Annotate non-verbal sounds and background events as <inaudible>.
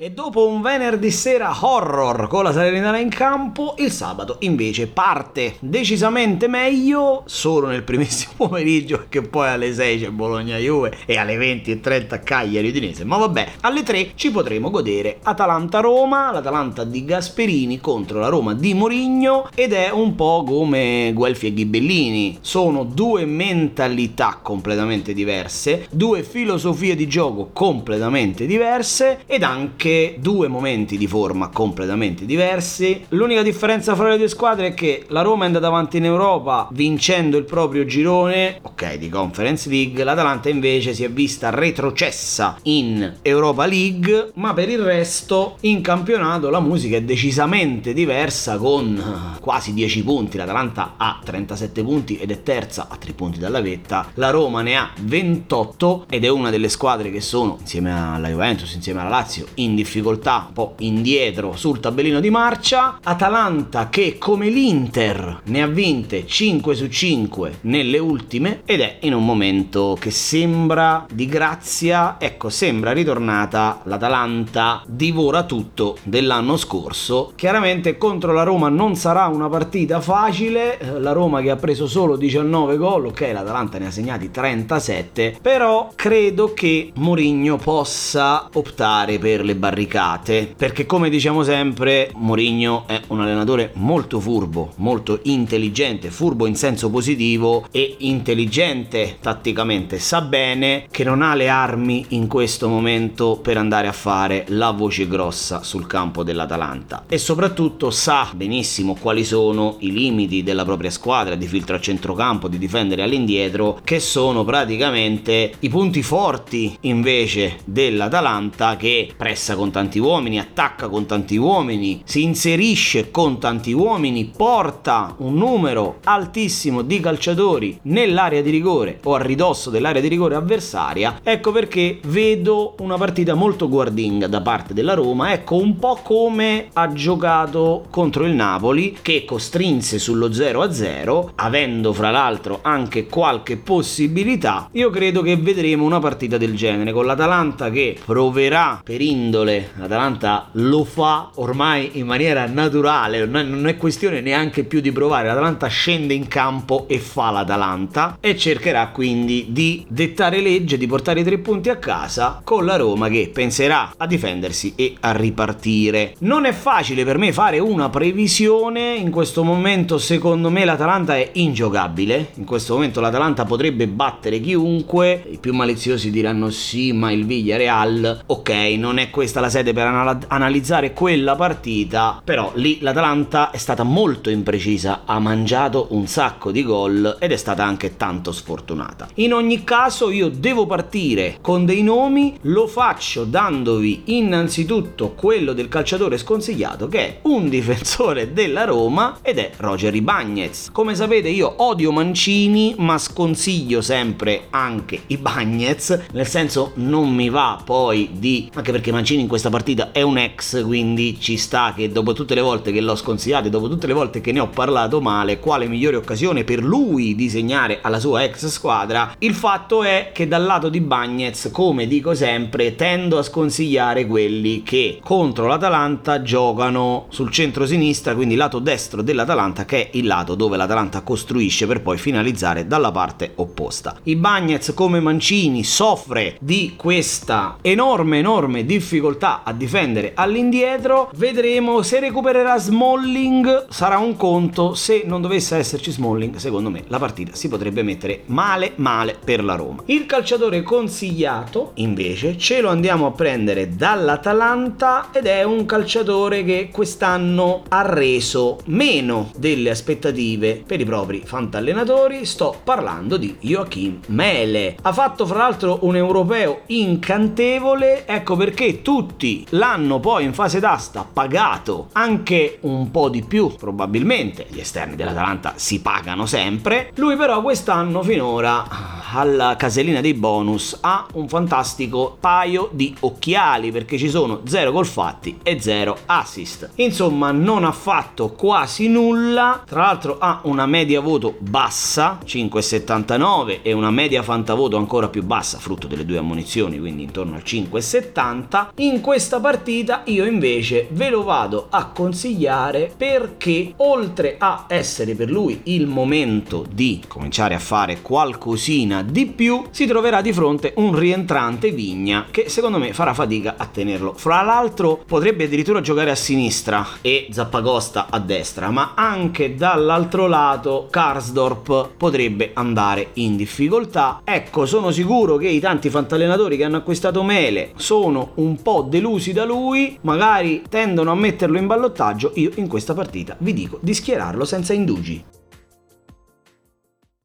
E dopo un venerdì sera horror con la Salernitana in campo, il sabato invece parte decisamente meglio, solo nel primissimo <laughs> pomeriggio, che poi alle 6 c'è Bologna-Juve e alle 20.30 Cagliari-Udinese. Ma vabbè, alle 3 ci potremo godere Atalanta-Roma, l'Atalanta di Gasperini contro la Roma di Morigno ed è un po' come Guelfi e Ghibellini. Sono due mentalità completamente diverse, due filosofie di gioco completamente diverse ed anche anche due momenti di forma completamente diversi. L'unica differenza fra le due squadre è che la Roma è andata avanti in Europa vincendo il proprio girone, ok, di Conference League, l'Atalanta invece si è vista retrocessa in Europa League, ma per il resto in campionato la musica è decisamente diversa con eh, quasi 10 punti, l'Atalanta ha 37 punti ed è terza a 3 punti dalla vetta, la Roma ne ha 28 ed è una delle squadre che sono insieme alla Juventus, insieme alla Lazio in difficoltà, un po' indietro sul tabellino di marcia. Atalanta che come l'Inter ne ha vinte 5 su 5 nelle ultime ed è in un momento che sembra di grazia, ecco, sembra ritornata l'Atalanta divora tutto dell'anno scorso. Chiaramente contro la Roma non sarà una partita facile, eh, la Roma che ha preso solo 19 gol, ok, l'Atalanta ne ha segnati 37, però credo che Mourinho possa optare per le barricate, perché come diciamo sempre, Mourinho è un allenatore molto furbo, molto intelligente, furbo in senso positivo e intelligente tatticamente. Sa bene che non ha le armi in questo momento per andare a fare la voce grossa sul campo dell'Atalanta e soprattutto sa benissimo quali sono i limiti della propria squadra di filtro a centrocampo, di difendere all'indietro, che sono praticamente i punti forti invece dell'Atalanta che pressa con tanti uomini, attacca con tanti uomini, si inserisce con tanti uomini, porta un numero altissimo di calciatori nell'area di rigore o a ridosso dell'area di rigore avversaria. Ecco perché vedo una partita molto guardinga da parte della Roma, ecco un po' come ha giocato contro il Napoli che costrinse sullo 0-0, avendo fra l'altro anche qualche possibilità. Io credo che vedremo una partita del genere con l'Atalanta che proverà per indole regole l'Atalanta lo fa ormai in maniera naturale, non è questione neanche più di provare, l'Atalanta scende in campo e fa l'Atalanta e cercherà quindi di dettare legge, di portare i tre punti a casa con la Roma che penserà a difendersi e a ripartire. Non è facile per me fare una previsione, in questo momento secondo me l'Atalanta è ingiocabile, in questo momento l'Atalanta potrebbe battere chiunque, i più maliziosi diranno sì ma il Villarreal, ok non è questa questa la sede per anal- analizzare quella partita, però lì l'Atalanta è stata molto imprecisa, ha mangiato un sacco di gol ed è stata anche tanto sfortunata. In ogni caso io devo partire con dei nomi, lo faccio dandovi innanzitutto quello del calciatore sconsigliato che è un <laughs> difensore della Roma ed è Roger Ibagnez. Come sapete io odio Mancini ma sconsiglio sempre anche Ibagnez, nel senso non mi va poi di anche perché Mancini in questa partita è un ex, quindi ci sta che dopo tutte le volte che l'ho sconsigliato dopo tutte le volte che ne ho parlato male, quale migliore occasione per lui di segnare alla sua ex squadra? Il fatto è che dal lato di Bagnez, come dico sempre, tendo a sconsigliare quelli che contro l'Atalanta giocano sul centro-sinistra, quindi lato destro dell'Atalanta, che è il lato dove l'Atalanta costruisce per poi finalizzare dalla parte opposta. I Bagnez, come Mancini, soffre di questa enorme, enorme difficoltà difficoltà a difendere all'indietro. Vedremo se recupererà Smalling. Sarà un conto. Se non dovesse esserci Smalling, secondo me la partita si potrebbe mettere male, male per la Roma. Il calciatore consigliato, invece, ce lo andiamo a prendere dall'Atalanta ed è un calciatore che quest'anno ha reso meno delle aspettative per i propri fantallenatori. Sto parlando di Joachim Mele. Ha fatto fra l'altro un europeo incantevole. Ecco perché tutti tutti l'hanno poi in fase d'asta pagato anche un po' di più probabilmente, gli esterni dell'Atalanta si pagano sempre, lui però quest'anno finora alla casellina dei bonus ha un fantastico paio di occhiali perché ci sono 0 gol fatti e 0 assist. Insomma, non ha fatto quasi nulla. Tra l'altro ha una media voto bassa, 5,79 e una media fantavoto ancora più bassa, frutto delle due ammonizioni, quindi intorno al 5,70. In questa partita io invece ve lo vado a consigliare perché oltre a essere per lui il momento di cominciare a fare qualcosina di più, si troverà di fronte un rientrante Vigna che secondo me farà fatica a tenerlo. Fra l'altro potrebbe addirittura giocare a sinistra e Zappagosta a destra, ma anche dall'altro lato Karsdorp potrebbe andare in difficoltà. Ecco, sono sicuro che i tanti fantallenatori che hanno acquistato Mele sono un po' delusi da lui, magari tendono a metterlo in ballottaggio. Io in questa partita vi dico di schierarlo senza indugi.